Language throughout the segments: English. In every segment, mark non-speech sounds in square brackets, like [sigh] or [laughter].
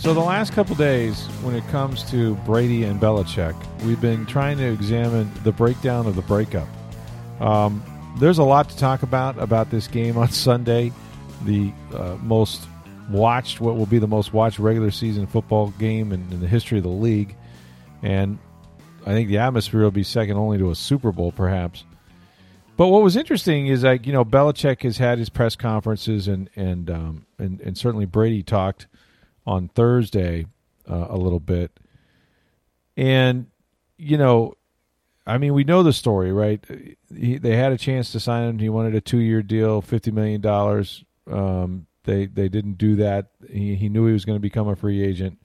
So the last couple days, when it comes to Brady and Belichick, we've been trying to examine the breakdown of the breakup. Um, there's a lot to talk about about this game on [laughs] Sunday, the uh, most watched, what will be the most watched regular season football game in, in the history of the league, and I think the atmosphere will be second only to a Super Bowl, perhaps. But what was interesting is like you know Belichick has had his press conferences and and um, and, and certainly Brady talked on Thursday uh, a little bit, and you know, I mean we know the story, right? He, they had a chance to sign him. He wanted a two year deal, fifty million dollars. Um, they they didn't do that. He he knew he was going to become a free agent,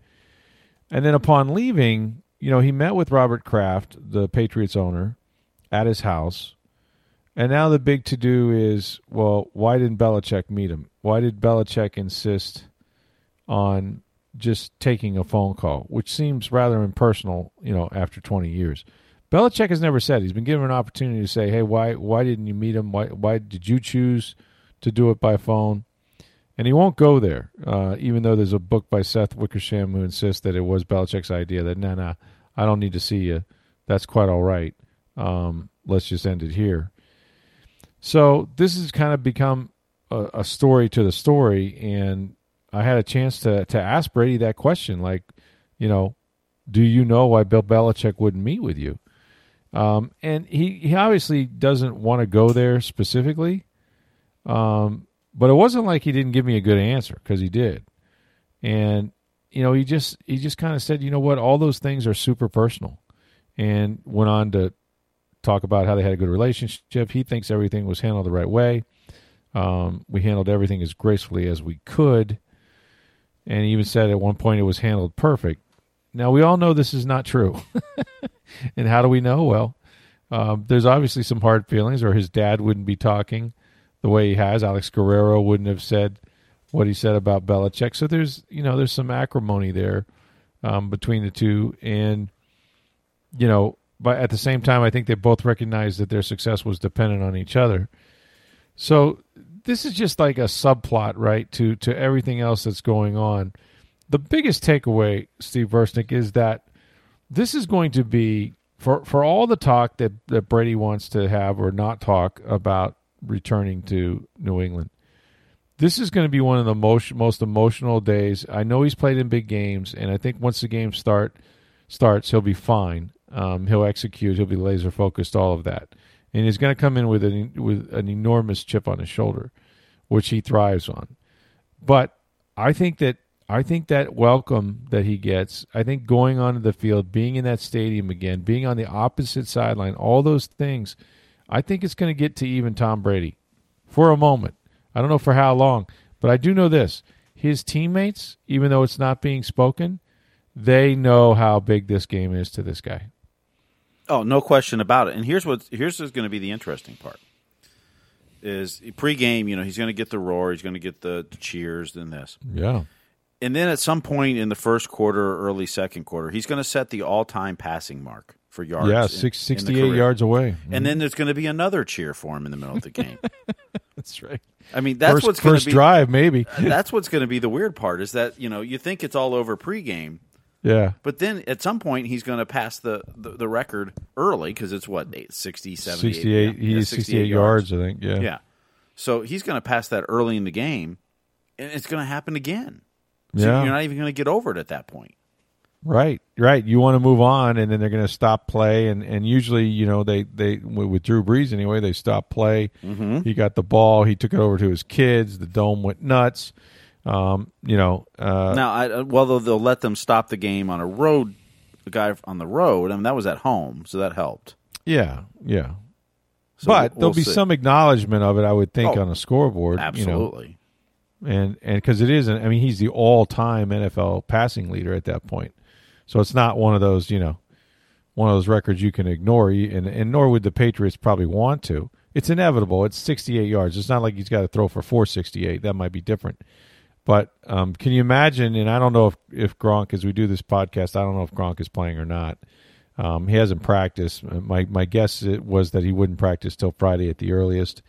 and then upon leaving, you know, he met with Robert Kraft, the Patriots owner, at his house and now the big to do is well, why didn't Belichick meet him? Why did Belichick insist on just taking a phone call, which seems rather impersonal, you know, after 20 years? Belichick has never said. He's been given an opportunity to say, "Hey, why why didn't you meet him? Why why did you choose to do it by phone?" And he won't go there, uh, even though there's a book by Seth Wickersham who insists that it was Belichick's idea. That no, nah, no, nah, I don't need to see you. That's quite all right. Um, let's just end it here. So this has kind of become a, a, story to the story, and I had a chance to to ask Brady that question, like, you know, do you know why Bill Belichick wouldn't meet with you? Um, and he he obviously doesn't want to go there specifically, um, but it wasn't like he didn't give me a good answer because he did, and you know he just he just kind of said, you know what, all those things are super personal, and went on to talk about how they had a good relationship. He thinks everything was handled the right way. Um, we handled everything as gracefully as we could. And he even said at one point it was handled perfect. Now, we all know this is not true. [laughs] and how do we know? Well, um, there's obviously some hard feelings, or his dad wouldn't be talking the way he has. Alex Guerrero wouldn't have said what he said about Belichick. So there's, you know, there's some acrimony there um, between the two. And, you know, but at the same time, I think they both recognize that their success was dependent on each other. So this is just like a subplot, right, to to everything else that's going on. The biggest takeaway, Steve Versnick, is that this is going to be for for all the talk that that Brady wants to have or not talk about returning to New England. This is going to be one of the most most emotional days. I know he's played in big games, and I think once the game start starts, he'll be fine. Um, he'll execute. He'll be laser focused. All of that, and he's going to come in with an with an enormous chip on his shoulder, which he thrives on. But I think that I think that welcome that he gets, I think going onto the field, being in that stadium again, being on the opposite sideline, all those things, I think it's going to get to even Tom Brady for a moment. I don't know for how long, but I do know this. His teammates, even though it's not being spoken, they know how big this game is to this guy. Oh, no question about it. And here's what here's what's going to be the interesting part. Is pregame, you know, he's going to get the roar, he's going to get the, the cheers, and this. Yeah. And then at some point in the first quarter, early second quarter, he's going to set the all-time passing mark for yards. Yeah, six, in, 68 in yards away. Mm-hmm. And then there's going to be another cheer for him in the middle of the game. [laughs] that's right. I mean, that's first, what's going to be drive, maybe. [laughs] that's what's going to be the weird part is that you know you think it's all over pregame, yeah. But then at some point he's going to pass the, the, the record early because it's what 60, 70, 68. He's yeah, 68, 68 yards, I think. Yeah. Yeah. So he's going to pass that early in the game, and it's going to happen again. So yeah. you're not even going to get over it at that point. Right, right. You want to move on, and then they're going to stop play, and, and usually, you know, they they with Drew Brees anyway, they stop play. Mm-hmm. He got the ball, he took it over to his kids. The dome went nuts. Um, you know, uh, now, I, uh, well, they'll, they'll let them stop the game on a road, the guy on the road. I mean, that was at home, so that helped. Yeah, yeah. So but we'll there'll be see. some acknowledgement of it, I would think, Oh, on a scoreboard. You know, absolutely. and and because it isn't. I mean, he's the all-time NFL passing leader at that point, so it's not one of those you know, one of those records you can ignore. And and nor would the Patriots probably want to. It's inevitable. It's 68 yards. It's not like he's got to throw for 468. That might be different. But um, can you imagine? And I don't know if if Gronk, as we do this podcast, I don't know if Gronk is playing or not. Um, he hasn't practiced. My my guess it was that he wouldn't practice till Friday at the earliest.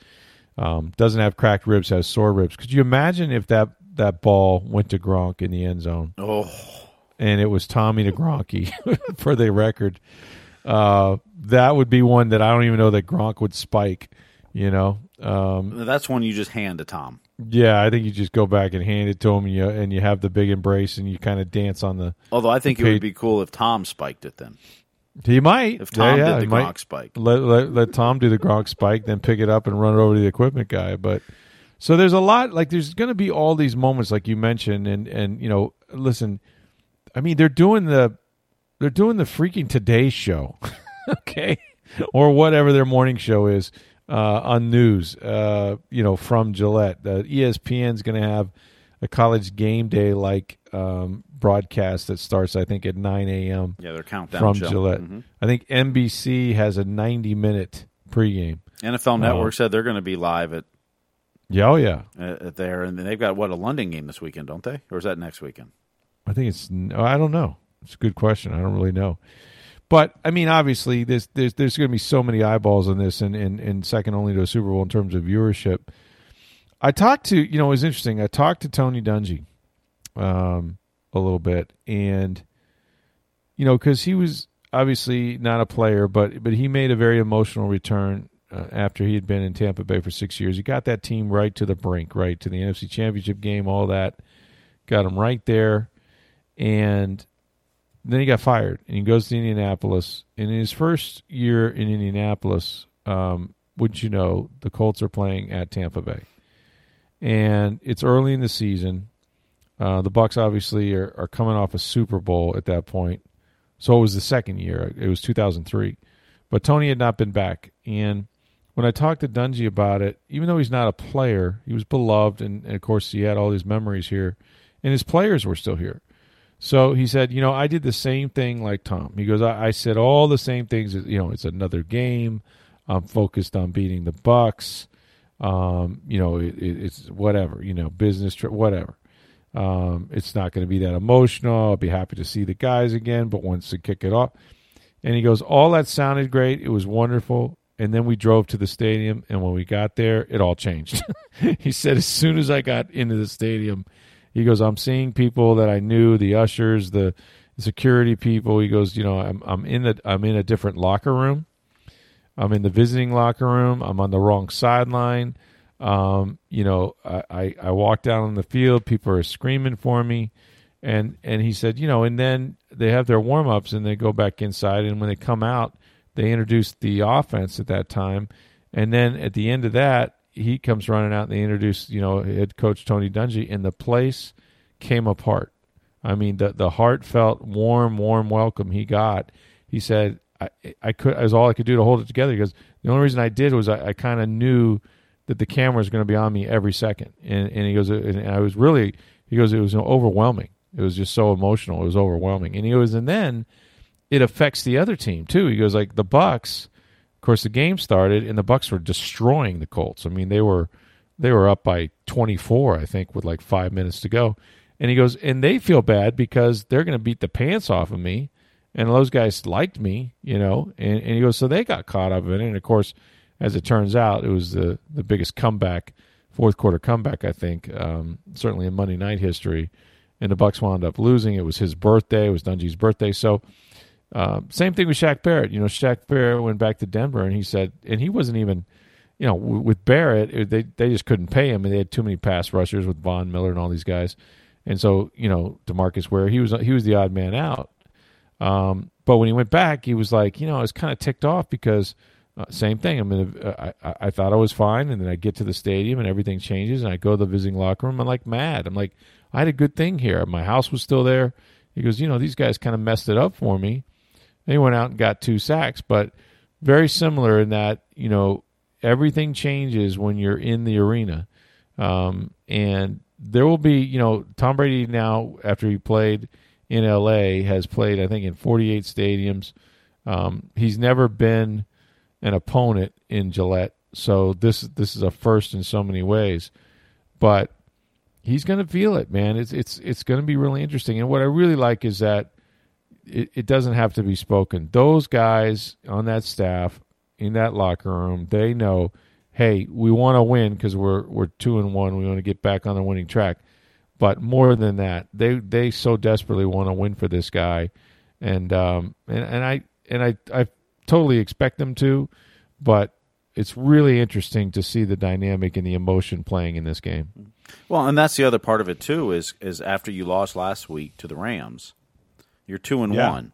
Um, doesn't have cracked ribs, has sore ribs. Could you imagine if that that ball went to Gronk in the end zone Oh, and it was Tommy to Gronky [laughs] for the record? Uh, that would be one that I don't even know that Gronk would spike. You know, um, that's one you just hand to Tom. Yeah, I think you just go back and hand it to him, and you and you have the big embrace, and you kind of dance on the. Although I think it would be cool if Tom spiked it then. He might If Tom yeah, yeah, did the. Gronk spike. let, let let Tom do the Gronk spike, then pick it up and run it over to the equipment guy. But so there's a lot like there's going to be all these moments like you mentioned, and and you know, listen, I mean they're doing the they're doing the freaking Today Show, [laughs] okay, or whatever their morning show is uh, on news. Uh, you know, from Gillette, E ESPN's going to have a college game day like um, broadcast that starts I think at 9 a.m Yeah, their countdown from show. Gillette. Mhm. I think NBC has a 90 minute pregame. NFL Network Oh. said they're going to be live at, Yeah, oh yeah. at at there, and they've got what a London game this weekend, don't they? Or is that next weekend? I think it's. I don't know. It's a good question. I don't really know. But I mean, obviously, there's there's there's going to be so many eyeballs on this, and, and second only to a Super Bowl in terms of viewership. I talked to you know it was interesting. I talked to Tony Dungy, um, a little bit, and you know because he was obviously not a player, but but he made a very emotional return uh, after he had been in Tampa Bay for six years. He got that team right to the brink, right to the NFC Championship game, all that, got him right there, and then he got fired and he goes to Indianapolis. And in his first year in Indianapolis, um, wouldn't you know, the Colts are playing at Tampa Bay, and it's early in the season. Uh, the Bucs obviously are, are coming off a Super Bowl at that point, so it was the second year. It was 2003, but Tony had not been back. And when I talked to Dungy about it, even though he's not a player, he was beloved, and, and of course he had all these memories here, and his players were still here. So he said, you know, I did the same thing like Tom. He goes, I, I said all the same things. You know, it's another game. I'm focused on beating the Bucs. Um, you know, it, it, it's whatever. You know, business trip, whatever. Um, it's not going to be that emotional. I'll be happy to see the guys again, but once to kick it off. And he goes, all that sounded great. It was wonderful. And then we drove to the stadium, and when we got there, it all changed. [laughs] he said, as soon as I got into the stadium, he goes, I'm seeing people that I knew, the ushers, the security people. He goes, you know, I'm I'm in the I'm in a different locker room. I'm in the visiting locker room. I'm on the wrong sideline. Um, you know, I, I, I walk down on the field, people are screaming for me. And and he said, you know, and then they have their warm ups and they go back inside and when they come out, they introduce the offense at that time. And then at the end of that, he comes running out and they introduce, you know, head coach Tony Dungy, and the place came apart. I mean, the the heartfelt, warm, warm welcome he got. He said, I, I could, was all I could do to hold it together because the only reason I did was I, I kind of knew that the camera was going to be on me every second. And, and he goes, and I was really, he goes, it was overwhelming. It was just so emotional. It was overwhelming. And he goes, and then it affects the other team too. He goes, like the Bucs, course, the game started and the Bucs were destroying the Colts. I mean, they were, they were up by 24, I think, with like five minutes to go. And he goes, and they feel bad because they're going to beat the pants off of me. And those guys liked me, you know. And, and he goes, so they got caught up in it. And of course, as it turns out, it was the, the biggest comeback, fourth quarter comeback, I think, um, certainly in Monday night history. And the Bucs wound up losing. It was his birthday. It was Dungy's birthday. So, um, same thing with Shaq Barrett. You know, Shaq Barrett went back to Denver, and he said, and he wasn't even, you know, with Barrett, they they just couldn't pay him, and they had too many pass rushers with Von Miller and all these guys, and so you know, Demarcus Ware, he was he was the odd man out. Um, but when he went back, he was like, you know, I was kind of ticked off because uh, same thing. I mean, I, I I thought I was fine, and then I get to the stadium and everything changes, and I go to the visiting locker room. I'm like mad. I'm like, I had a good thing here. My house was still there. He goes, you know, these guys kind of messed it up for me. He went out and got two sacks, but very similar in that, you know, everything changes when you're in the arena, um, and there will be you know Tom Brady now after he played in L.A. has played I think in 48 stadiums. Um, he's never been an opponent in Gillette, so this this is a first in so many ways, but he's going to feel it, man. It's it's it's going to be really interesting. And what I really like is that it, it doesn't have to be spoken. Those guys on that staff in that locker room, they know, hey, we want to win because we're we're two and one. We want to get back on the winning track. But more than that, they they so desperately want to win for this guy, and um and, and I and I I totally expect them to, but it's really interesting to see the dynamic and the emotion playing in this game. Well, and that's the other part of it too is is after you lost last week to the Rams, you're two and Yeah. one.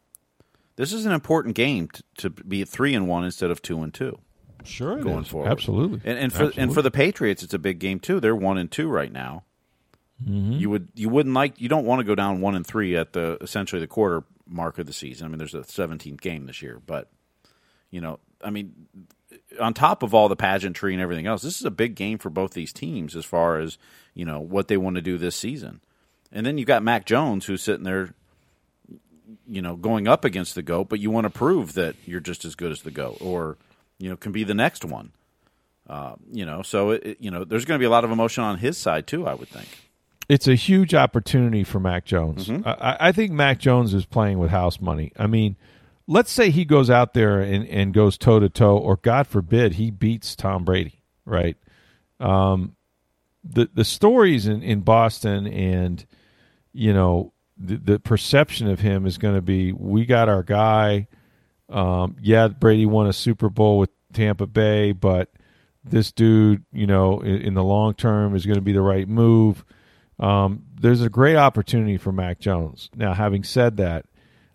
This is an important game to, to be three and one instead of two and two Sure, going forward. absolutely, And, and for and for the Patriots, it's a big game too. They're one and two right now. Mm-hmm. You would you wouldn't like you don't want to go down one and three at the essentially the quarter mark of the season. I mean, there's a 17th game this year, but you know, I mean, on top of all the pageantry and everything else, this is a big game for both these teams as far as you know what they want to do this season. And then you've got Mac Jones who's sitting there, you know, going up against the goat, but you want to prove that you're just as good as the goat, or you know, can be the next one. Uh, you know, so it, you know, there's going to be a lot of emotion on his side too. I would think. it's a huge opportunity for Mac Jones. Mm-hmm. I, I think Mac Jones is playing with house money. I mean, let's say he goes out there and, and goes toe to toe, or God forbid, he beats Tom Brady, right? Um, the the stories in, in Boston and you know the, the perception of him is going to be we got our guy. Um, yeah, Brady won a Super Bowl with Tampa Bay, but this dude, you know, in, in the long term is going to be the right move. Um, there's a great opportunity for Mac Jones. Now, having said that,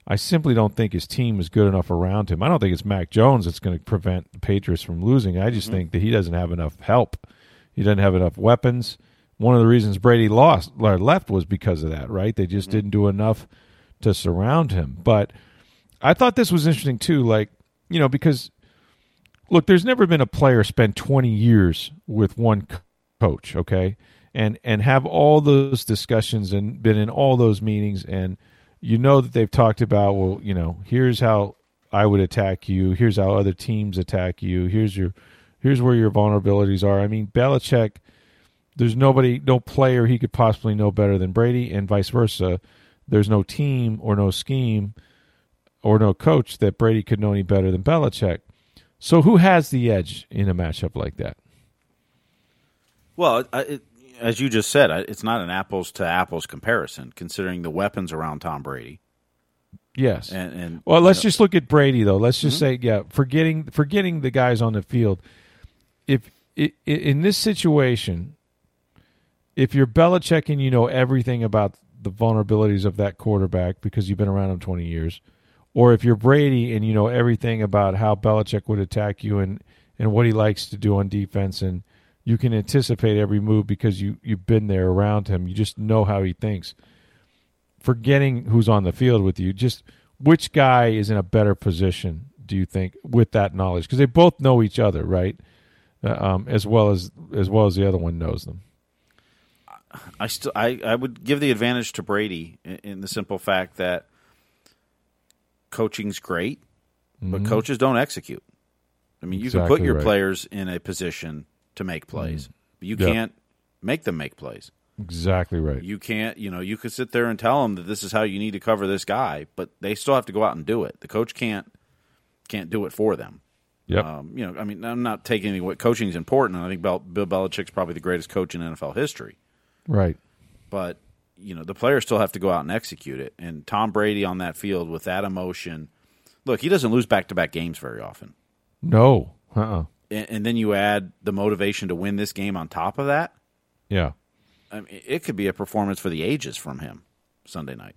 I simply don't think his team is good enough around him. I don't think it's Mac Jones that's going to prevent the Patriots from losing. I just think that he doesn't have enough help. He doesn't have enough weapons. One of the reasons Brady lost or left was because of that, right? They just mm-hmm. didn't do enough to surround him. But I thought this was interesting too, like, you know, because look, there's never been a player spend 20 years with one coach, okay? And and have all those discussions and been in all those meetings and you know that they've talked about, well, you know, here's how I would attack you, here's how other teams attack you, here's your here's where your vulnerabilities are. I mean, Belichick there's nobody no player he could possibly know better than Brady and vice versa. There's no team or no scheme or no coach that Brady could know any better than Belichick. So who has the edge in a matchup like that? Well, I- it, as you just said, it's not an apples to apples comparison, considering the weapons around Tom Brady. Yes. And, and well, let's you know, just look at Brady though. Let's just mm-hmm. say, yeah, forgetting forgetting the guys on the field. If in this situation, if you're Belichick and you know everything about the vulnerabilities of that quarterback because you've been around him 20 years, or if you're Brady and you know everything about how Belichick would attack you and and what he likes to do on defense and you can anticipate every move because you you've been there around him. You just know how he thinks. Forgetting who's on the field with you, just which guy is in a better position? Do you think with that knowledge? Because they both know each other, right? Uh, um, as well as as well as the other one knows them. I still I, I would give the advantage to Brady in, in the simple fact that coaching's great, but coaches don't execute. I mean, you can Mm-hmm. Put your right. players in a position to make plays, but you Yep. can't make them make plays. Exactly right. You can't, you know, you could sit there and tell them that this is how you need to cover this guy, but they still have to go out and do it. The coach can't can't do it for them. Yeah. Um, you know, I mean, I'm not taking anything what coaching is important. I think Bel- Bill Belichick's probably the greatest coach in NFL history. Right. But you know, the players still have to go out and execute it. And Tom Brady on that field with that emotion, look, he doesn't lose back to back games very often. No. Uh. uh And, and then you add the motivation to win this game on top of that. Yeah. I mean, it could be a performance for the ages from him Sunday night.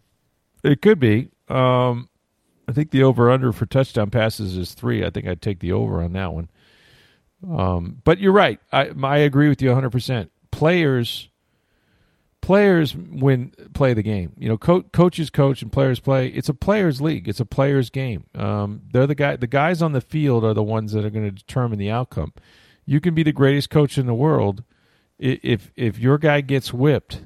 It could be. Um, I think the over under for touchdown passes is three. I think I'd take the over on that one. Um, but you're right. I I agree with you 100. percent Players, players win play the game. You know, co- coaches coach and players play. It's a players league. It's a players game. Um, they're the guy. The guys on the field are the ones that are going to determine the outcome. you can be the greatest coach in the world if if your guy gets whipped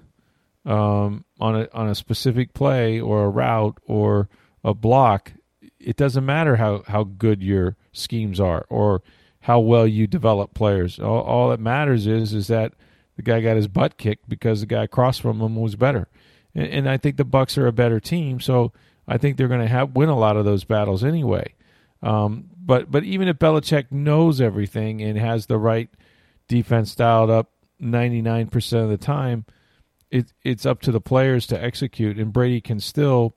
um, on a on a specific play or a route or a block, it doesn't matter how, how good your schemes are or how well you develop players. All, all that matters is is that the guy got his butt kicked because the guy across from him was better. And, and I think the Bucs are a better team, so I think they're going to have win a lot of those battles anyway. Um, but but even if Belichick knows everything and has the right defense dialed up ninety nine percent of the time, it it's up to the players to execute, and Brady can still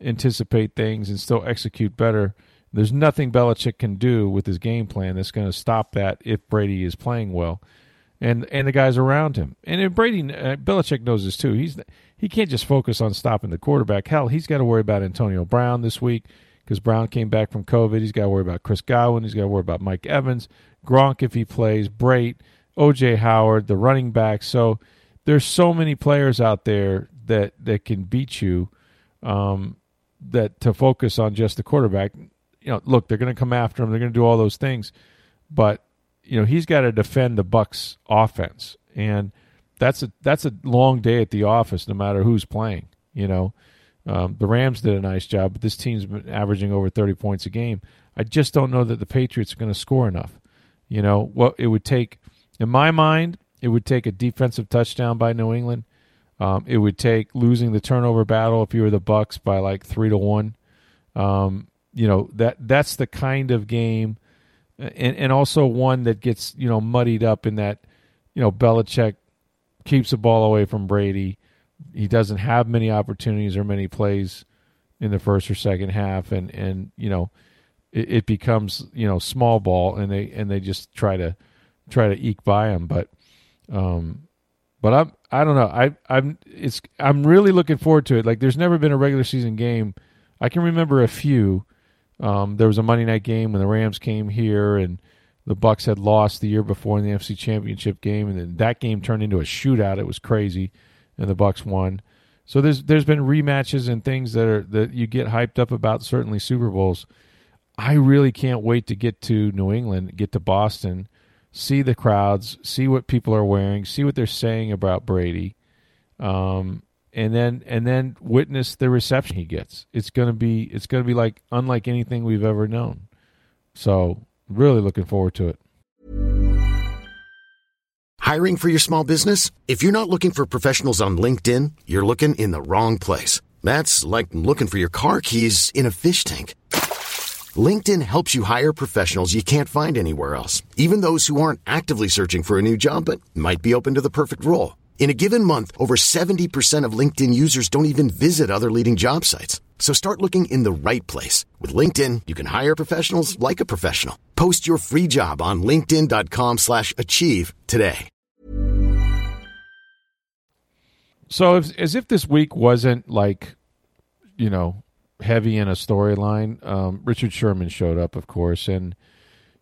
anticipate things and still execute better. There's nothing Belichick can do with his game plan that's going to stop that if Brady is playing well, and and the guys around him. And Brady, uh, Belichick knows this too. He's he can't just focus on stopping the quarterback. Hell, he's got to worry about Antonio Brown this week because Brown came back from COVID. He's got to worry about Chris Godwin. He's got to worry about Mike Evans, Gronk if he plays, Brate, OJ Howard, the running back. So there's so many players out there that that can beat you. Um, that to focus on just the quarterback. You know, look, they're going to come after him. They're going to do all those things, but you know he's got to defend the Bucs offense, and that's a that's a long day at the office, no matter who's playing. You know, um, the Rams did a nice job, but this team's been averaging over thirty points a game. I just don't know that the Patriots are going to score enough. You know, what it would take, in my mind, it would take a defensive touchdown by New England. Um, it would take losing the turnover battle if you were the Bucs by like three to one. Um, you know that that's the kind of game, and and also one that gets you know muddied up in that you know Belichick keeps the ball away from Brady. He doesn't have many opportunities or many plays in the first or second half, and and you know it, it becomes you know small ball, and they and they just try to try to eke by him, but. Um, but I'm I don't know. I I'm it's I'm really looking forward to it. Like there's never been a regular season game. I can remember a few. Um, there was a Monday night game when the Rams came here and the Bucs had lost the year before in the NFC Championship game, and then that game turned into a shootout. It was crazy, and the Bucs won. So there's there's been rematches and things that are that you get hyped up about. Certainly Super Bowls. I really can't wait to get to New England, get to Boston, see the crowds, see what people are wearing, see what they're saying about Brady, um, and then and then witness the reception he gets. It's gonna be it's gonna be like unlike anything we've ever known. So really looking forward to it. Hiring for your small business? If you're not looking for professionals on LinkedIn, you're looking in the wrong place. That's like looking for your car keys in a fish tank. LinkedIn helps you hire professionals you can't find anywhere else, even those who aren't actively searching for a new job but might be open to the perfect role. In a given month, over 70% of LinkedIn users don't even visit other leading job sites. So start looking in the right place. With LinkedIn, you can hire professionals like a professional. Post your free job on linkedin.com slash achieve today. So if, as if this week wasn't like, you know, heavy in a storyline. Um, Richard Sherman showed up, of course, and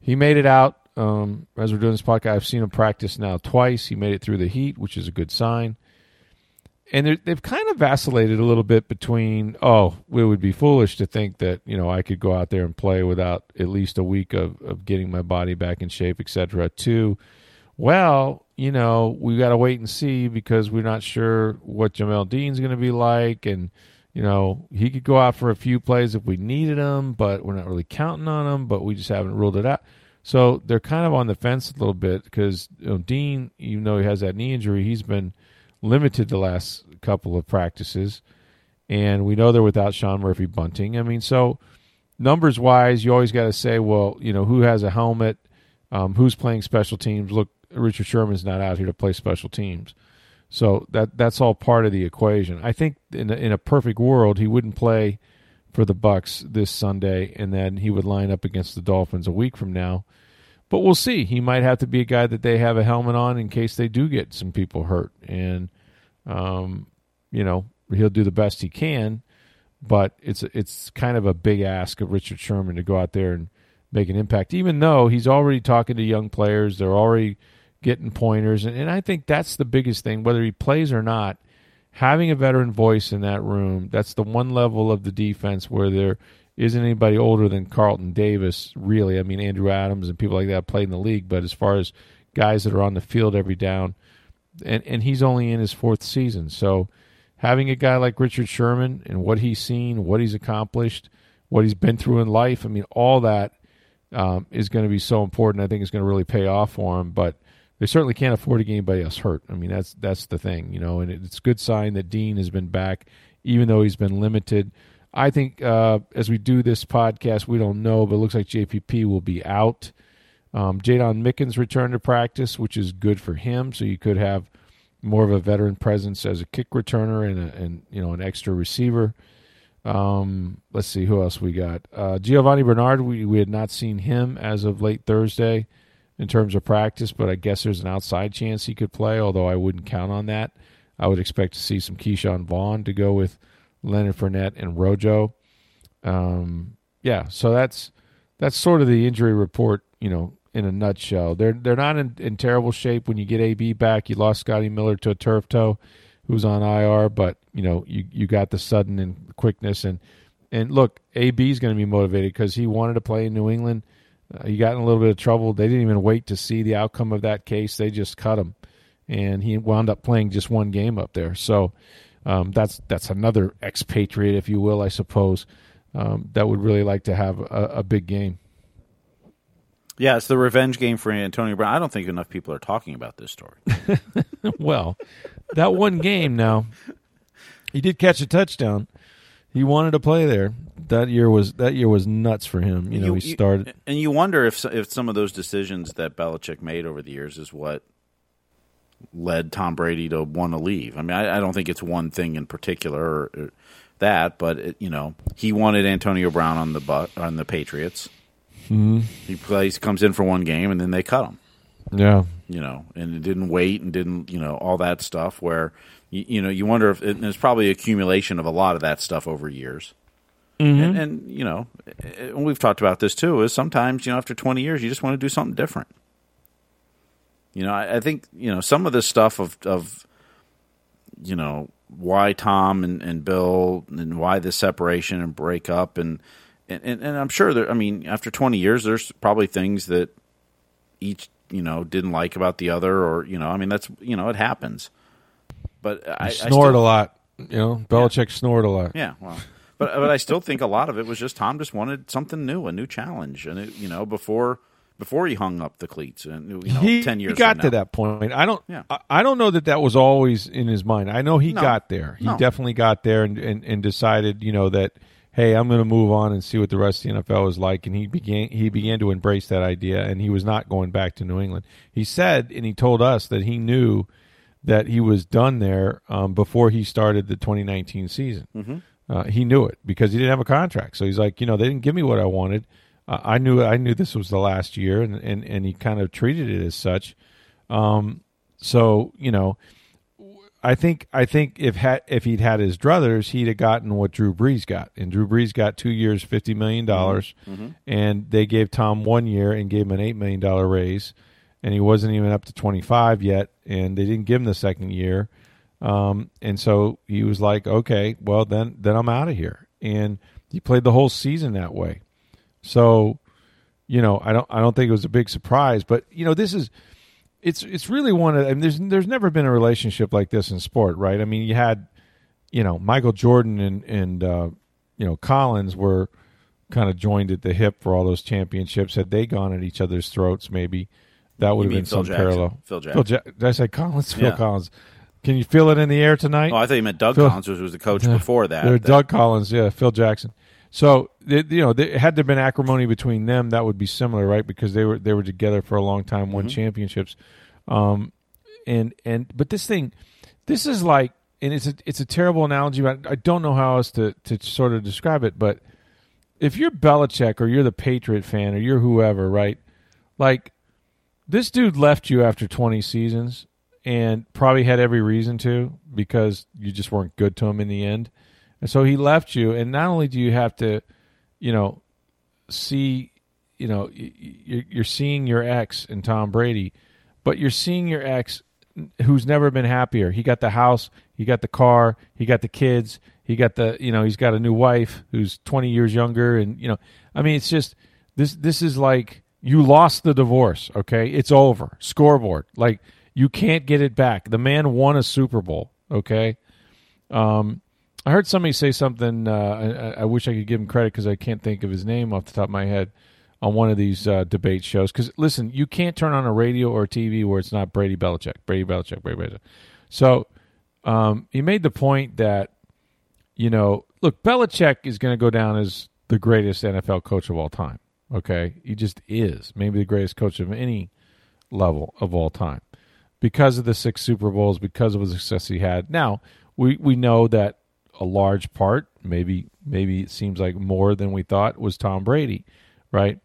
he made it out. Um, as we're doing this podcast, I've seen him practice now twice. He made it through the heat, which is a good sign. And they've kind of vacillated a little bit between, oh, it would be foolish to think that you know I could go out there and play without at least a week of, of getting my body back in shape, etc. To, well, you know, we got to wait and see because we're not sure what Jamel Dean's going to be like, and you know, he could go out for a few plays if we needed him, but we're not really counting on him, but we just haven't ruled it out. So they're kind of on the fence a little bit because you know, Dean, even though he has that knee injury, he's been limited the last couple of practices. And we know they're without Sean Murphy Bunting. I mean, so numbers wise, you always got to say, well, you know, who has a helmet, um, who's playing special teams. Look, Richard Sherman's not out here to play special teams. So that that's all part of the equation. I think in a, in a perfect world, he wouldn't play for the Bucs this Sunday, and then he would line up against the Dolphins a week from now. But we'll see. He might have to be a guy that they have a helmet on in case they do get some people hurt, and um, you know he'll do the best he can. But it's it's kind of a big ask of Richard Sherman to go out there and make an impact, even though he's already talking to young players. They're already getting pointers. And, and I think that's the biggest thing, whether he plays or not, having a veteran voice in that room, that's the one level of the defense where there isn't anybody older than Carlton Davis, really. I mean, Andrew Adams and people like that played in the league, but as far as guys that are on the field every down, and, and he's only in his fourth season. So having a guy like Richard Sherman and what he's seen, what he's accomplished, what he's been through in life, I mean, all that um, is going to be so important. I think it's going to really pay off for him, but they certainly can't afford to get anybody else hurt. I mean, that's that's the thing, you know. And it's a good sign that Dean has been back, even though he's been limited. I think uh, as we do this podcast, we don't know, but it looks like JPP will be out. Um, Jaydon Mickens returned to practice, which is good for him. So you could have more of a veteran presence as a kick returner and, a, and you know an extra receiver. Um, let's see who else we got. Uh, Giovani Bernard, we we had not seen him as of late Thursday in terms of practice, but I guess there's an outside chance he could play, although I wouldn't count on that. I would expect to see some Ke'Shawn Vaughn to go with Leonard Fournette and Rojo. Um, yeah, so that's that's sort of the injury report, you know, in a nutshell. They're they're not in, in terrible shape when you get AB back. You lost Scotty Miller to a turf toe, who's on IR, but you know you you got the sudden and quickness and and look, AB is going to be motivated because he wanted to play in New England. Uh, he got in a little bit of trouble. They didn't even wait to see the outcome of that case. They just cut him, and he wound up playing just one game up there. So um, that's that's another expatriate, if you will, I suppose, um, that would really like to have a, a big game. Yeah, it's the revenge game for Antonio Brown. I don't think enough people are talking about this story. [laughs] well, that one game now, he did catch a touchdown. He wanted to play there. That year was that year was nuts for him. You know, he started, and you wonder if if some of those decisions that Belichick made over the years is what led Tom Brady to want to leave. I mean, I, I don't think it's one thing in particular or, or that, but it, you know, he wanted Antonio Brown on the bu- on the Patriots. Mm-hmm. He plays, comes in for one game, and then they cut him. Yeah, you know, and it didn't wait and didn't, you know, all that stuff. Where you, you know, you wonder if it, there's probably accumulation of a lot of that stuff over years. Mm-hmm. And, and, you know, and we've talked about this too. Is sometimes you know after 20 years you just want to do something different. You know, I, I think you know some of this stuff of of you know why Tom and, and Bill and why this separation and breakup and and, and, and I'm sure there. I mean, after 20 years, there's probably things that each you know didn't like about the other, or you know, I mean, that's you know, it happens. But I, I snored still, a lot. You know, Belichick yeah. snored a lot. Yeah, well, but but I still think a lot of it was just Tom just wanted something new, a new challenge, and it, you know, before before he hung up the cleats and you know he, 10 years he got to that point. I don't yeah. I, I, don't know that that was always in his mind. I know he no. got there. He no. definitely got there and, and, and decided you know that hey i'm going to move on and see what the rest of the nfl is like. And he began he began to embrace that idea and he was not going back to new england. He said and he told us that he knew that he was done there um, before he started the 2019 season. Mm-hmm. uh, he knew it because he didn't have a contract. So he's like you know they didn't give me what i wanted I knew I knew this was the last year, and and, and he kind of treated it as such. Um, so you know, I think I think if ha- if he'd had his druthers, he'd have gotten what Drew Brees got, and Drew Brees got two years, fifty million dollars, mm-hmm. and they gave Tom one year and gave him an eight million dollar raise, and he wasn't even up to twenty five yet, and they didn't give him the second year, um, and so he was like, okay, well then then I'm out of here, and he played the whole season that way. So, you know, I don't I don't think it was a big surprise, but you know, this is it's it's really one of I mean, there's there's never been a relationship like this in sport, right? I mean, you had you know Michael Jordan and and uh, you know Collins were kind of joined at the hip for all those championships. Had they gone at each other's throats, maybe that would have been Phil some Jackson. parallel. Phil Jackson. Phil ja- did I say Collins? [laughs] Phil Yeah. Collins. Can you feel it in the air tonight? Oh, I thought you meant Doug Phil- Collins, which was the coach [laughs] before that. That- Doug Collins, yeah, Phil Jackson. So you know, they, had there been acrimony between them, that would be similar, right? Because they were they were together for a long time, won championships, um, and and but this thing, this is like, and it's a it's a terrible analogy, but I don't know how else to to sort of describe it. But if you're Belichick or you're the Patriot fan or you're whoever, right? Like this dude left you after 20 seasons and probably had every reason to because you just weren't good to him in the end. And so he left you, and not only do you have to, you know, see, you know, you're seeing your ex in Tom Brady, but you're seeing your ex who's never been happier. He got the house, he got the car, he got the kids, He got the you know he's got a new wife who's twenty years younger, and you know I mean it's just this this is like you lost the divorce. Okay, it's over. Scoreboard. Like you can't get it back. The man won a Super Bowl. Okay. Um, I heard somebody say something. Uh, I, I wish I could give him credit because I can't think of his name off the top of my head on one of these uh, debate shows. Because listen, you can't turn on a radio or a TV where it's not Brady Belichick, Brady Belichick, Brady Belichick. So um, he made the point that you know, look, Belichick is going to go down as the greatest NFL coach of all time. Okay, he just is maybe the greatest coach of any level of all time because of the six Super Bowls, because of the success he had. Now we we know that a large part, maybe maybe it seems like more than we thought, was Tom Brady, right?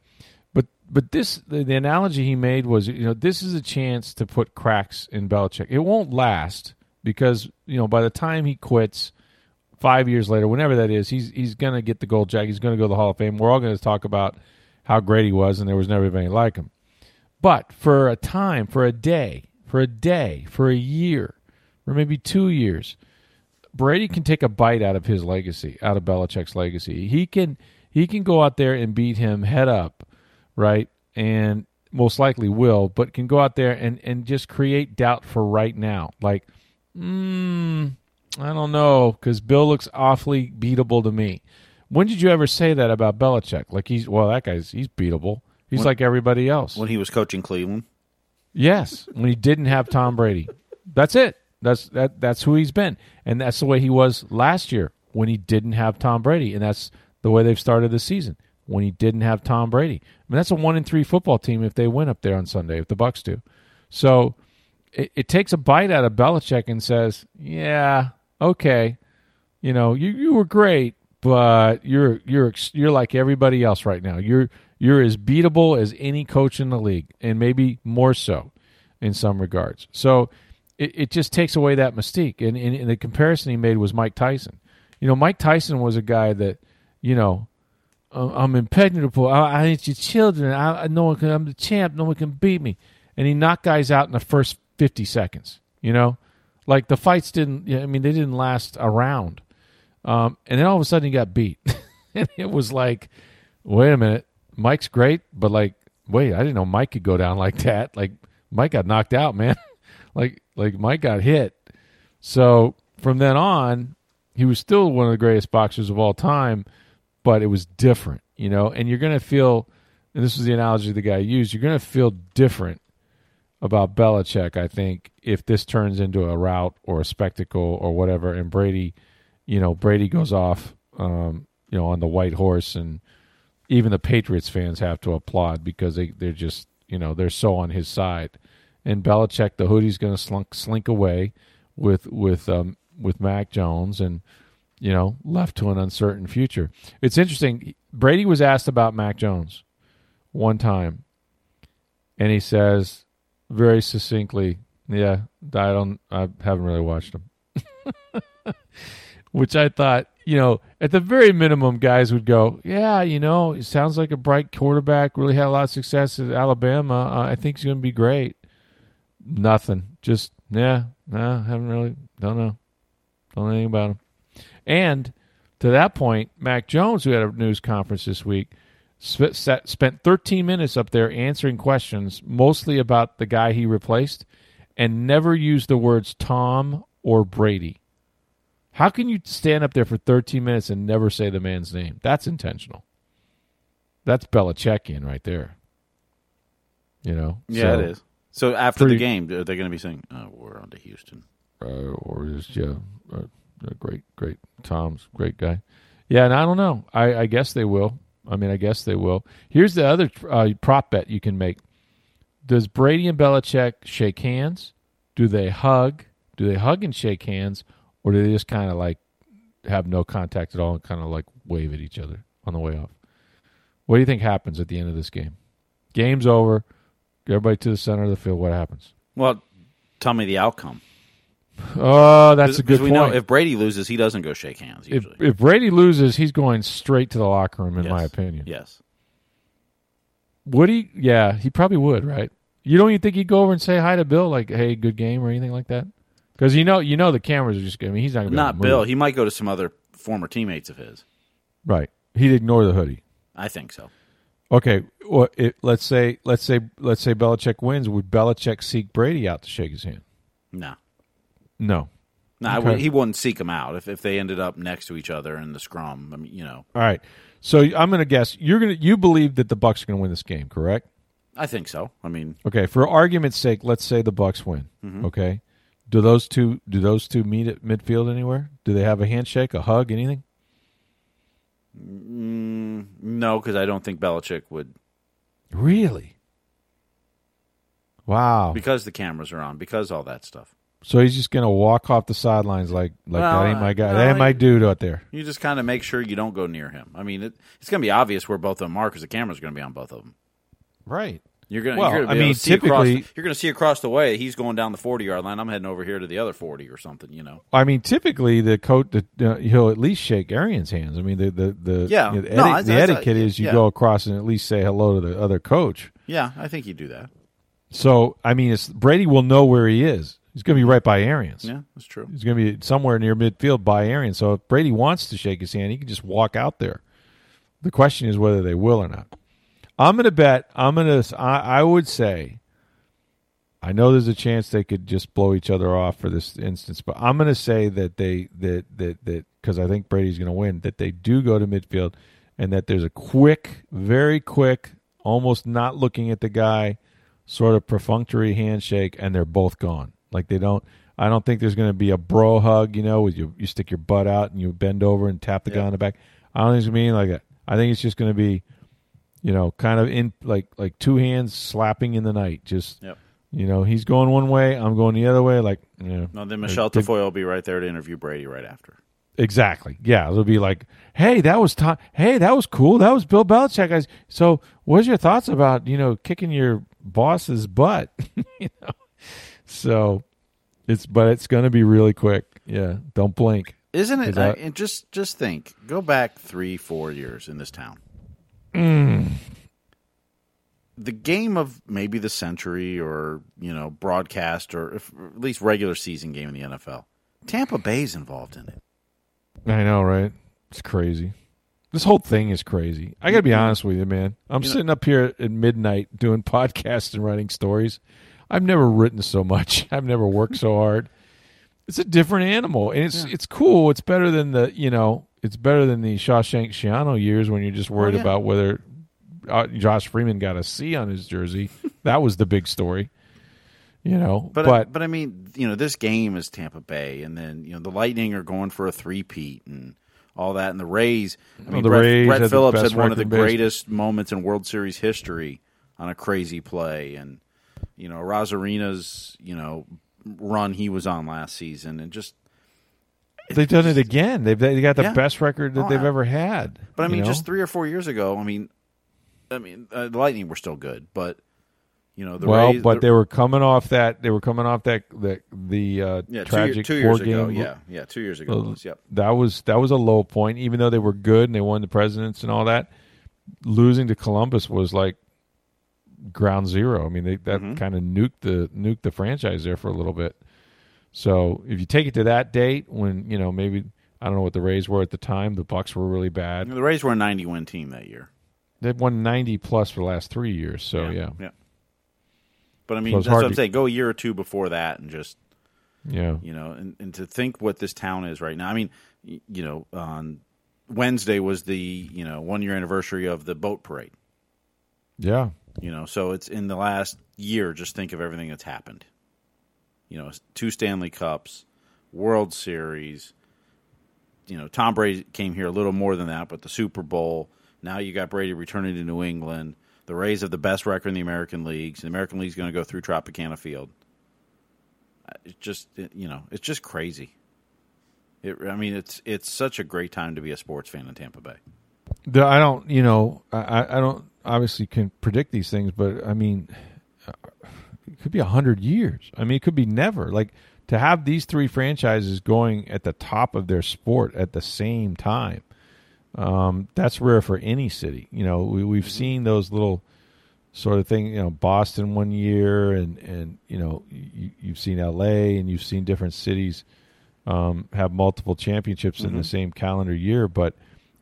But but this the, the analogy he made was you know this is a chance to put cracks in Belichick. It won't last because you know by the time he quits five years later, whenever that is, he's he's going to get the gold jacket. He's going to go to the Hall of Fame. We're all going to talk about how great he was, and there was never anybody like him. But for a time, for a day, for a day, for a year, for maybe two years, Brady can take a bite out of his legacy, out of Belichick's legacy. He can he can go out there and beat him head up, right? And most likely will, but can go out there and, and just create doubt for right now. Like, mm, I don't know, because Bill looks awfully beatable to me. When did you ever say that about Belichick? Like he's well, that guy's he's beatable. He's When- like everybody else. when he was coaching Cleveland. Yes, when he didn't have Tom Brady. That's it. That's that that's who he's been. And that's the way he was last year when he didn't have Tom Brady. And that's the way they've started the season. When he didn't have Tom Brady. I mean that's a one in three football team if they win up there on Sunday, if the Bucs do. So it, it takes a bite out of Belichick and says, Yeah, okay. You know, you, you were great, but you're you're you're like everybody else right now. You're you're as beatable as any coach in the league, and maybe more so in some regards. So it, it just takes away that mystique. And, and, and the comparison he made was Mike Tyson. You know, Mike Tyson was a guy that, you know, "Uh, I'm impenetrable. I, I hate your children. I, I no one can. I'm the champ. No one can beat me. And he knocked guys out in the first 50 seconds. You know, like the fights didn't. I mean, they didn't last a round. Um, and then all of a sudden he got beat, [laughs] and it was like, wait a minute, Mike's great, but like, wait, I didn't know Mike could go down like that. Like Mike got knocked out, man. [laughs] like like Mike got hit. So from then on, he was still one of the greatest boxers of all time, but it was different, you know. And you're gonna feel, and this was the analogy the guy used. You're gonna feel different about Belichick, I think, if this turns into a rout or a spectacle or whatever, and Brady, you know, Brady goes off, um, you know, on the white horse, and even the Patriots fans have to applaud because they they're just, you know, they're so on his side. And Belichick, the hoodie's going to slunk slink away with with um, with Mac Jones, and you know, left to an uncertain future. It's interesting. Brady was asked about Mac Jones one time, and he says very succinctly, "Yeah, I don't, I haven't really watched him." [laughs] Which I thought, you know, at the very minimum, guys would go, "Yeah, you know, it sounds like a bright quarterback. Really had a lot of success at Alabama. Uh, I think he's going to be great." Nothing. Just yeah, nah, haven't really, don't know, don't know anything about him. And to that point, Mac Jones, who had a news conference this week, sp- spent 13 minutes up there answering questions, mostly about the guy he replaced, and never used the words Tom or Brady. How can you stand up there for 13 minutes and never say the man's name? That's intentional. That's Belichickian right there. You know? Yeah, So- it is. So after Pretty- the game, are they going to be saying, oh, "We're on to Houston"? uh, or just yeah, uh, great, great Tom's great guy. Yeah, and I don't know. I, I guess they will. I mean, I guess they will. Here's the other uh, prop bet you can make: Does Brady and Belichick shake hands? Do they hug? Do they hug and shake hands, or do they just kind of like have no contact at all and kind of like wave at each other on the way off? What do you think happens at the end of this game? Game's over. Everybody to the center of the field. What happens? Well, tell me the outcome. Oh, that's a good we point. know if Brady loses, he doesn't go shake hands if usually. if Brady loses, he's going straight to the locker room, in Yes. my opinion. Yes. Would he? Yeah, he probably would. Right? You don't even think he'd go over and say hi to Bill, like, "Hey, good game" or anything like that? Because you know, you know, the cameras are just. I mean, he's not going to be. Not Bill. He might go to some other former teammates of his. right. He'd ignore the hoodie. I think so. Okay. Well, it, let's say, let's say, let's say Belichick wins. Would Belichick seek Brady out to shake his hand? No. No. No, I Okay. would- he wouldn't seek him out if, if they ended up next to each other in the scrum. I mean, you know, All right. So I'm going to guess you're going to you believe that the Bucs are going to win this game, correct? I think so. I mean, Okay. For argument's sake, let's say the Bucs win. Mm-hmm. Okay. Do those two do those two meet at midfield anywhere? Do they have a handshake, a hug, anything? No, because I don't think Belichick would Really? Wow. because the cameras are on, because all that stuff. So he's just going to walk off the sidelines like like Well, that ain't my guy. uh, that ain't my dude out there. You just kind of make sure you don't go near him. I mean, it, it's going to be obvious where both of them are because the camera's going to be on both of them. Right. You're going Well, to. You're gonna I mean, to see across typically- the- you're going to see across the way. He's going down the forty yard line. I'm heading over here to the other forty or something. You know. I mean, typically the coach, uh, he'll at least shake Arians' hands. I mean, the the the, Yeah. you know, the, No, eti- I- the I- I- etiquette is you yeah. go across and at least say hello to the other coach. Yeah, I think you do that. So I mean, it's, Brady will know where he is. He's going to be right by Arians. Yeah, that's true. He's going to be somewhere near midfield by Arians. So if Brady wants to shake his hand, he can just walk out there. The question is whether they will or not. I'm going to bet. I'm going to. I, I would say. I know there's a chance they could just blow each other off for this instance, but I'm going to say that they that that that because I think Brady's going to win. That they do go to midfield, and that there's a quick, very quick, almost not looking at the guy, sort of perfunctory handshake, and they're both gone. Like they don't. I don't think there's going to be a bro hug, you know, with you you stick your butt out and you bend over and tap the guy Yeah. on the back. I don't think it's going to be like that. I think it's just going to be, you know, kind of in like like two hands slapping in the night. Just Yep. you know, he's going one way, I'm going the other way. Like you know, No, then Michelle Did- Tafoya will be right there to interview Brady right after. Exactly. Yeah, it'll be like, "Hey, that was Tom. Hey, that was cool. That was Bill Belichick, guys. So, what's your thoughts about you know kicking your boss's butt? [laughs] you know, so it's but it's going to be really quick. Yeah, don't blink. Isn't it? Is that- I- and just just think. Go back three, four years in this town. Mm. The game of maybe the century, or you know, broadcast, or if, at least regular season game in the NFL. Tampa Bay's involved in it. I know, right? It's crazy. This whole thing is crazy. I got to be honest with you, man. I'm You know- sitting up here at midnight doing [laughs] podcasts and writing stories. I've never written so much. [laughs] I've never worked so hard. It's a different animal, and it's it's cool. It's better than the you know. It's better than the Shawshank Schiano years when you're just worried yeah. about whether uh, Josh Freeman got a C on his jersey. [laughs] that was the big story. You know, But but, but, I mean, you know, this game is Tampa Bay, and then you know the Lightning are going for a three-peat and all that, and the Rays. I mean, the Brett, Rays Brett Phillips had one of the record in baseball. greatest moments in World Series history on a crazy play, and you know Arozarena's you know run he was on last season, and just they've done it again. They've they got the Yeah. best record that Oh, they've ever had. But I you mean, know? just three or four years ago, I mean, I mean, uh, the Lightning were still good, but you know, the well, Rays, but the- they were coming off that. They were coming off that that the uh, yeah, two, year- tragic two years four ago, game. yeah, yeah, two years ago, Uh, was, yep. That was that was a low point. Even though they were good and they won the presidents and all that, losing to Columbus was like ground zero. I mean, they, that Mm-hmm. kind of nuked the nuked the franchise there for a little bit. So if you take it to that date, when you know maybe I don't know what the Rays were at the time, the Bucs were really bad. The Rays were a ninety-win team that year. They've won ninety plus for the last three years. So yeah, yeah. But I mean, So that's what I'm to- saying. Go a year or two before that, and just yeah. you know, and, and to think what this town is right now. I mean, you know, on Wednesday was the you know one year anniversary of the boat parade. Yeah. You know, so it's in the last year. Just think of everything that's happened. You know, two Stanley Cups, World Series. You know, Tom Brady came here a little more than that, but the Super Bowl. Now you got Brady returning to New England. The Rays have the best record in the American leagues. The American League's going to go through Tropicana Field. Uh, It's just you know, it's just crazy. It, I mean, it's it's such a great time to be a sports fan in Tampa Bay. I don't, you know, I- I don't obviously can predict these things, but I mean, uh, it could be a hundred years. I mean, it could be never. Like to have these three franchises going at the top of their sport at the same time. Um, that's rare for any city. You know, we, we've seen those little sort of thing. You know, Boston one year, and and you know you, you've seen L.A. and you've seen different cities um, have multiple championships mm-hmm. in the mm-hmm. same calendar year, but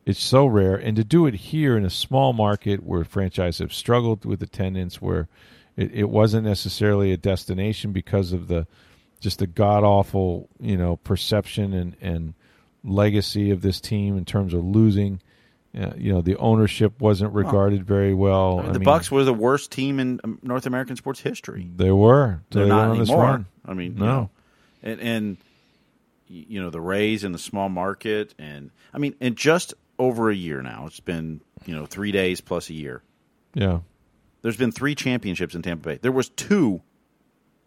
it's so rare. And to do it here in a small market where franchises have struggled with attendance, where it, it wasn't necessarily a destination because of the just the god awful you know perception and and legacy of this team in terms of losing. Uh, you know the ownership wasn't regarded very well. I mean, the mean, Bucs were the worst team in um, North American sports history. They were. They're they not anymore. I mean, no, you know, and, and you know the Rays in the small market, and I mean, and just over a year now, it's been you know three days plus a year. Yeah, there's been three championships in Tampa Bay. There was two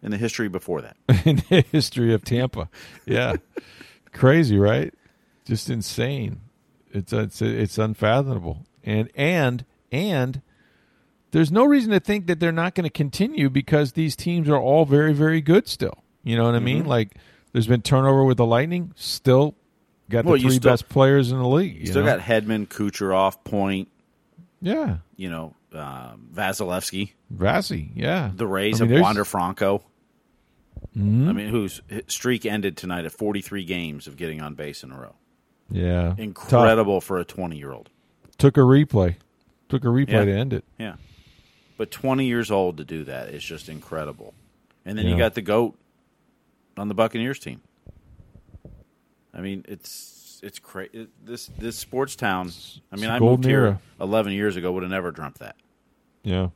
in the history before that. [laughs] in the history of Tampa, yeah, [laughs] crazy, right? Just insane. It's it's it's unfathomable, and and and there's no reason to think that they're not going to continue because these teams are all very very good still. You know what I mean? Mm-hmm. Like there's been turnover with the Lightning. Still got well, the three still, best players in the league. You still know? got Hedman, Kucherov, Point. Yeah. You know, uh, Vasilevskiy. Vasi, yeah. The Rays I mean, have Wander Franco. Mm-hmm. I mean, whose streak ended tonight at 43 games of getting on base in a row. Yeah. Incredible Tough. for a 20 year old. Took a replay. Took a replay yeah. to end it. Yeah. But 20 years old to do that is just incredible. And then yeah. you got the GOAT on the Buccaneers team. I mean, it's it's crazy. This this sports town. I mean, I moved here eleven years ago. Would have never dreamt that. Yeah.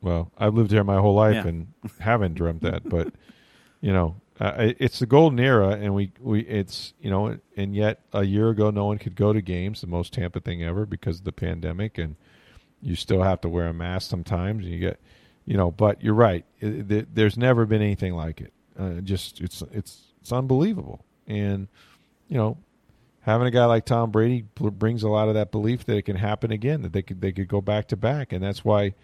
Well, I've lived here my whole life yeah. and haven't dreamt that, but [laughs] you know, uh, it's the golden era, and we we it's you know, and yet a year ago, no one could go to games, the most Tampa thing ever because of the pandemic, and you still have to wear a mask sometimes, and you get, you know, but you're right. It, it, there's never been anything like it. Uh, just it's it's it's unbelievable, and you know, having a guy like Tom Brady brings a lot of that belief that it can happen again, that they could they could go back to back, and that's why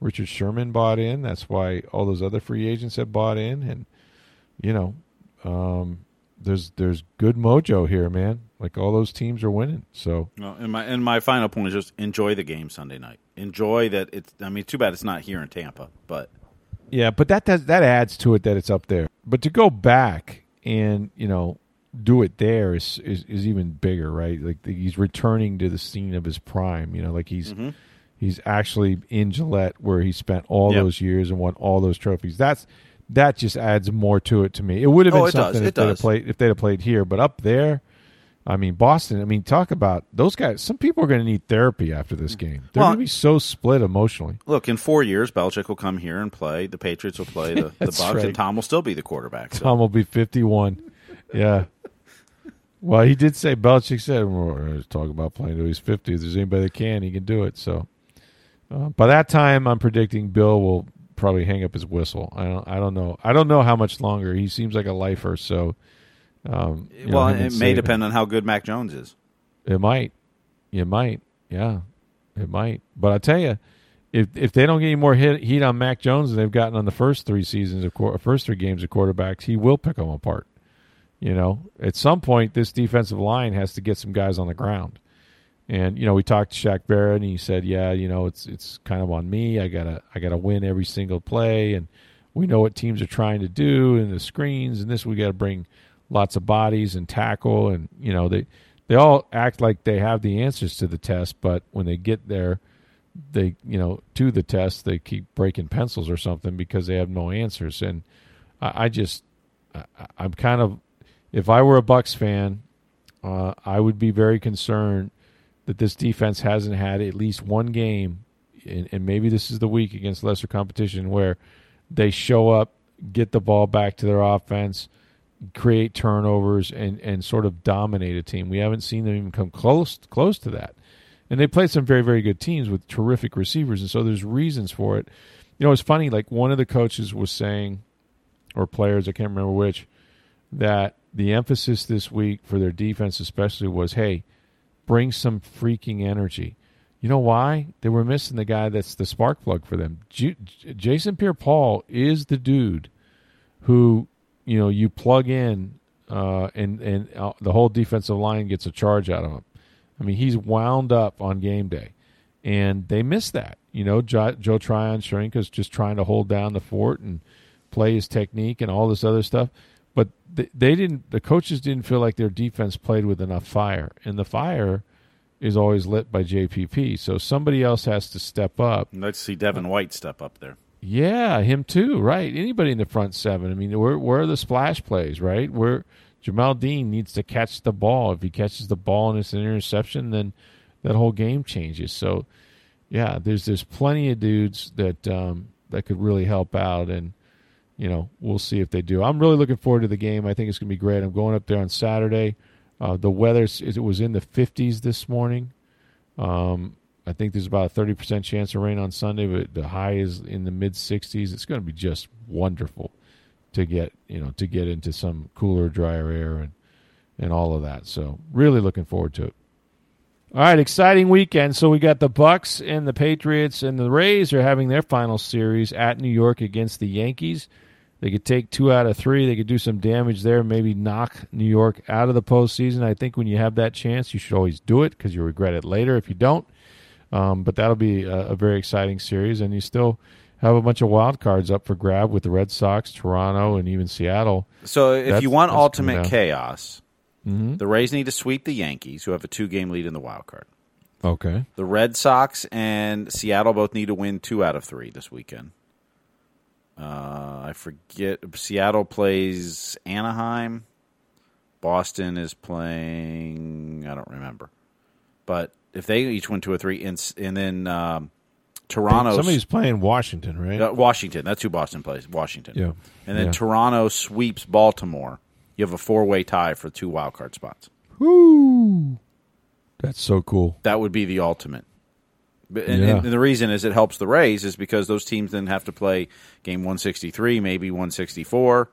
Richard Sherman bought in. That's why all those other free agents have bought in, and you know, um, there's there's good mojo here, man. Like all those teams are winning. So, well, and my and my final point is just enjoy the game Sunday night. Enjoy that. It's I mean, too bad it's not here in Tampa, but yeah, but that does that adds to it that it's up there. But to go back and you know do it there is is, is even bigger, right? Like the, he's returning to the scene of his prime. You know, like he's mm-hmm. he's actually in Gillette where he spent all yep. those years and won all those trophies. That's that just adds more to it to me. It would have been oh, something if they'd have played if they'd have played here, but up there I mean, Boston. I mean, talk about those guys. Some people are going to need therapy after this game. They're well, going to be so split emotionally. Look, in four years, Belichick will come here and play. The Patriots will play the, [laughs] the Bucs, right. and Tom will still be the quarterback. So. Tom will be fifty-one. yeah. Well, he did say Belichick said we're going to talk about playing till he's fifty. If there's anybody that can, he can do it. So uh, by that time, I'm predicting Bill will probably hang up his whistle. I don't. I don't know. I don't know how much longer. He seems like a lifer. So um, well, know, it may depend on how good Mac Jones is. It might. It might. Yeah, it might. But I tell you, if if they don't get any more hit, heat on Mac Jones than they've gotten on the first three seasons of first three games of quarterbacks, he will pick them apart. You know, at some point, this defensive line has to get some guys on the ground. And you know, we talked to Shaq Barrett, and he said, "Yeah, you know, it's it's kind of on me. I gotta I gotta win every single play, and we know what teams are trying to do, and the screens, and this we got to bring." lots of bodies and tackle, and you know they they all act like they have the answers to the test, but when they get there, they you know to the test they keep breaking pencils or something because they have no answers. And I, I just I, I'm kind of if I were a Bucs fan, uh, I would be very concerned that this defense hasn't had at least one game, and, and maybe this is the week against lesser competition where they show up, get the ball back to their offense create turnovers and and sort of dominate a team. We haven't seen them even come close close to that. And they played some very very good teams with terrific receivers, and so there's reasons for it. You know, it's funny. Like one of the coaches was saying, or players, I can't remember which, that the emphasis this week for their defense, especially, was, hey, bring some freaking energy. You know why? They were missing the guy that's the spark plug for them. J- Jason Pierre-Paul is the dude who you know you plug in uh, and and uh, the whole defensive line gets a charge out of him. I mean, he's wound up on game day, and they missed that. You know, Joe, Joe Tryon is just trying to hold down the fort and play his technique and all this other stuff. But they, they didn't. The coaches didn't feel like their defense played with enough fire, and the fire is always lit by JPP. So somebody else has to step up. Let's see Devin White step up there. Yeah, him too. Right. Anybody in the front seven. I mean, where where are the splash plays? Right. Where Jamel Dean needs to catch the ball. If he catches the ball and it's an interception, then that whole game changes. So, yeah, there's there's plenty of dudes that um, that could really help out, and you know we'll see if they do. I'm really looking forward to the game. I think it's going to be great. I'm going up there on Saturday. Uh, the weather it was in the 50s this morning. Um, I think there's about a 30% chance of rain on Sunday, but the high is in the mid 60s. It's going to be just wonderful to get you know to get into some cooler, drier air and and all of that. So really looking forward to it. All right, exciting weekend. So we got the Bucs and the Patriots and the Rays are having their final series at New York against the Yankees. They could take two out of three. They could do some damage there, maybe knock New York out of the postseason. I think when you have that chance, you should always do it because you regret it later if you don't. Um, but that'll be a, a, very exciting series, and you still have a bunch of wild cards up for grab with the Red Sox, Toronto, and even Seattle. So if that's, you want ultimate chaos, mm-hmm. the Rays need to sweep the Yankees, who have a two-game lead in the wild card. Okay. The Red Sox and Seattle both need to win two out of three this weekend. Uh, I forget. Seattle plays Anaheim. Boston is playing. I don't remember. But if they each win two or three, and, and then um, Toronto. Somebody's playing Washington, right? Uh, Washington. That's who Boston plays. Washington. Yeah. And then yeah. Toronto sweeps Baltimore. You have a four way tie for two wild card spots. Woo! That's so cool. That would be the ultimate. And, Yeah. and the reason is it helps the Rays is because those teams then have to play game 163, maybe 164,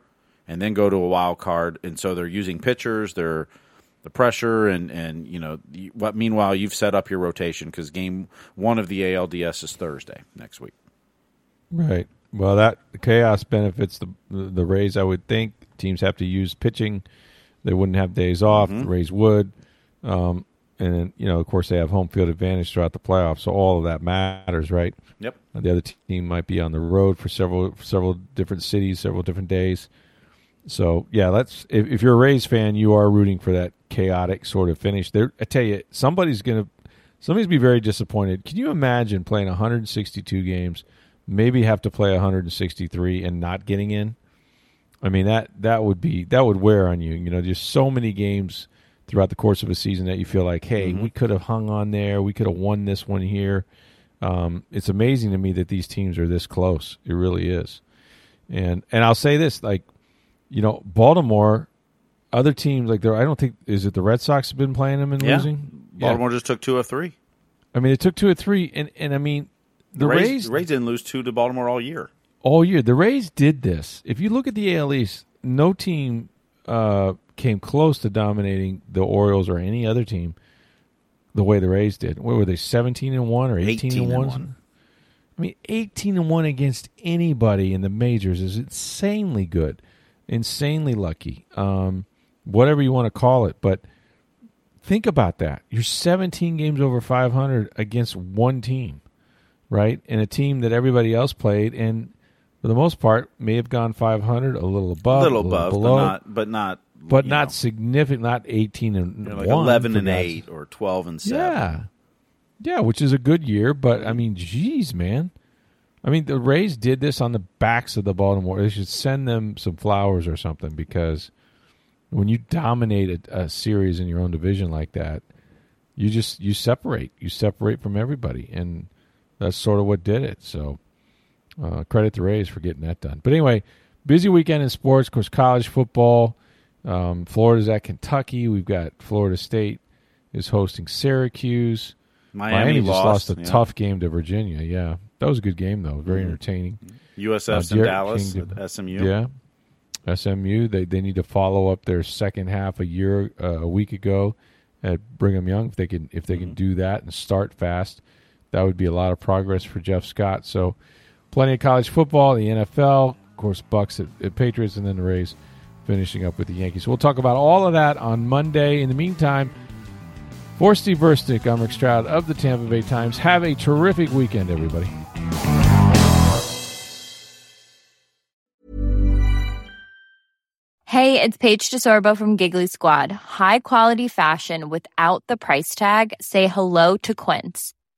and then go to a wild card. And so they're using pitchers. They're the pressure and and you know what. Meanwhile, you've set up your rotation because game one of the ALDS is Thursday next week. Right. Well, that chaos benefits the the Rays. I would think teams have to use pitching. They wouldn't have days off. The Rays would, um, and then you know, of course, they have home field advantage throughout the playoffs. So all of that matters, right? Yep. The other team might be on the road for several several different cities, several different days. So yeah, let's. If, if you're a Rays fan, you are rooting for that chaotic sort of finish. There, I tell you, somebody's gonna somebody's be very disappointed. Can you imagine playing 162 games, maybe have to play 163 and not getting in? I mean that that would be that would wear on you. You know, just so many games throughout the course of a season that you feel like, hey, we could have hung on there, we could have won this one here. Um, it's amazing to me that these teams are this close. It really is. And and I'll say this, like, you know, Baltimore, other teams like there. I don't think is it the Red Sox have been playing them and Yeah. losing. Baltimore just took two of three. I mean, it took two or three, and and I mean, the, Rays, Rays, the Rays didn't lose two to Baltimore all year. all year. The Rays did this. If you look at the AL East, no team uh, came close to dominating the Orioles or any other team the way the Rays did. What were they, seventeen and one or eighteen, 18 and and one? I mean, eighteen and one against anybody in the majors is insanely good, insanely lucky. Um, whatever you want to call it, but think about that. You're 17 games over 500 against one team, right? And a team that everybody else played, and for the most part, may have gone 500, a little above, a little above, below, but not, but not, but not know, significant, not 18 and you know, like one, eleven for and God's- eight or twelve and seven. Yeah, yeah, which is a good year, but I mean, geez, man. I mean, the Rays did this on the backs of the Baltimore. They should send them some flowers or something because when you dominate a, a series in your own division like that, you just you separate. You separate from everybody, and that's sort of what did it. So, uh, credit the Rays for getting that done. But anyway, busy weekend in sports. Of course, college football. Um, Florida's at Kentucky. We've got Florida State is hosting Syracuse. Miami, Miami, just lost, a yeah. tough game to Virginia. Yeah, that was a good game though. Very entertaining. USF Uh, in Dallas SMU. Yeah, SMU. They they need to follow up their second half a year uh, a week ago at Brigham Young. If they can if they can do that and start fast, that would be a lot of progress for Jeff Scott. So, plenty of college football, the NFL, of course, Bucs at, at Patriots, and then the Rays finishing up with the Yankees. We'll talk about all of that on Monday. In the meantime. For Steve Burstick, I'm Rick Stroud of the Tampa Bay Times. Have a terrific weekend, everybody. Hey, it's Paige DeSorbo from Giggly Squad. High quality fashion without the price tag. Say hello to Quince.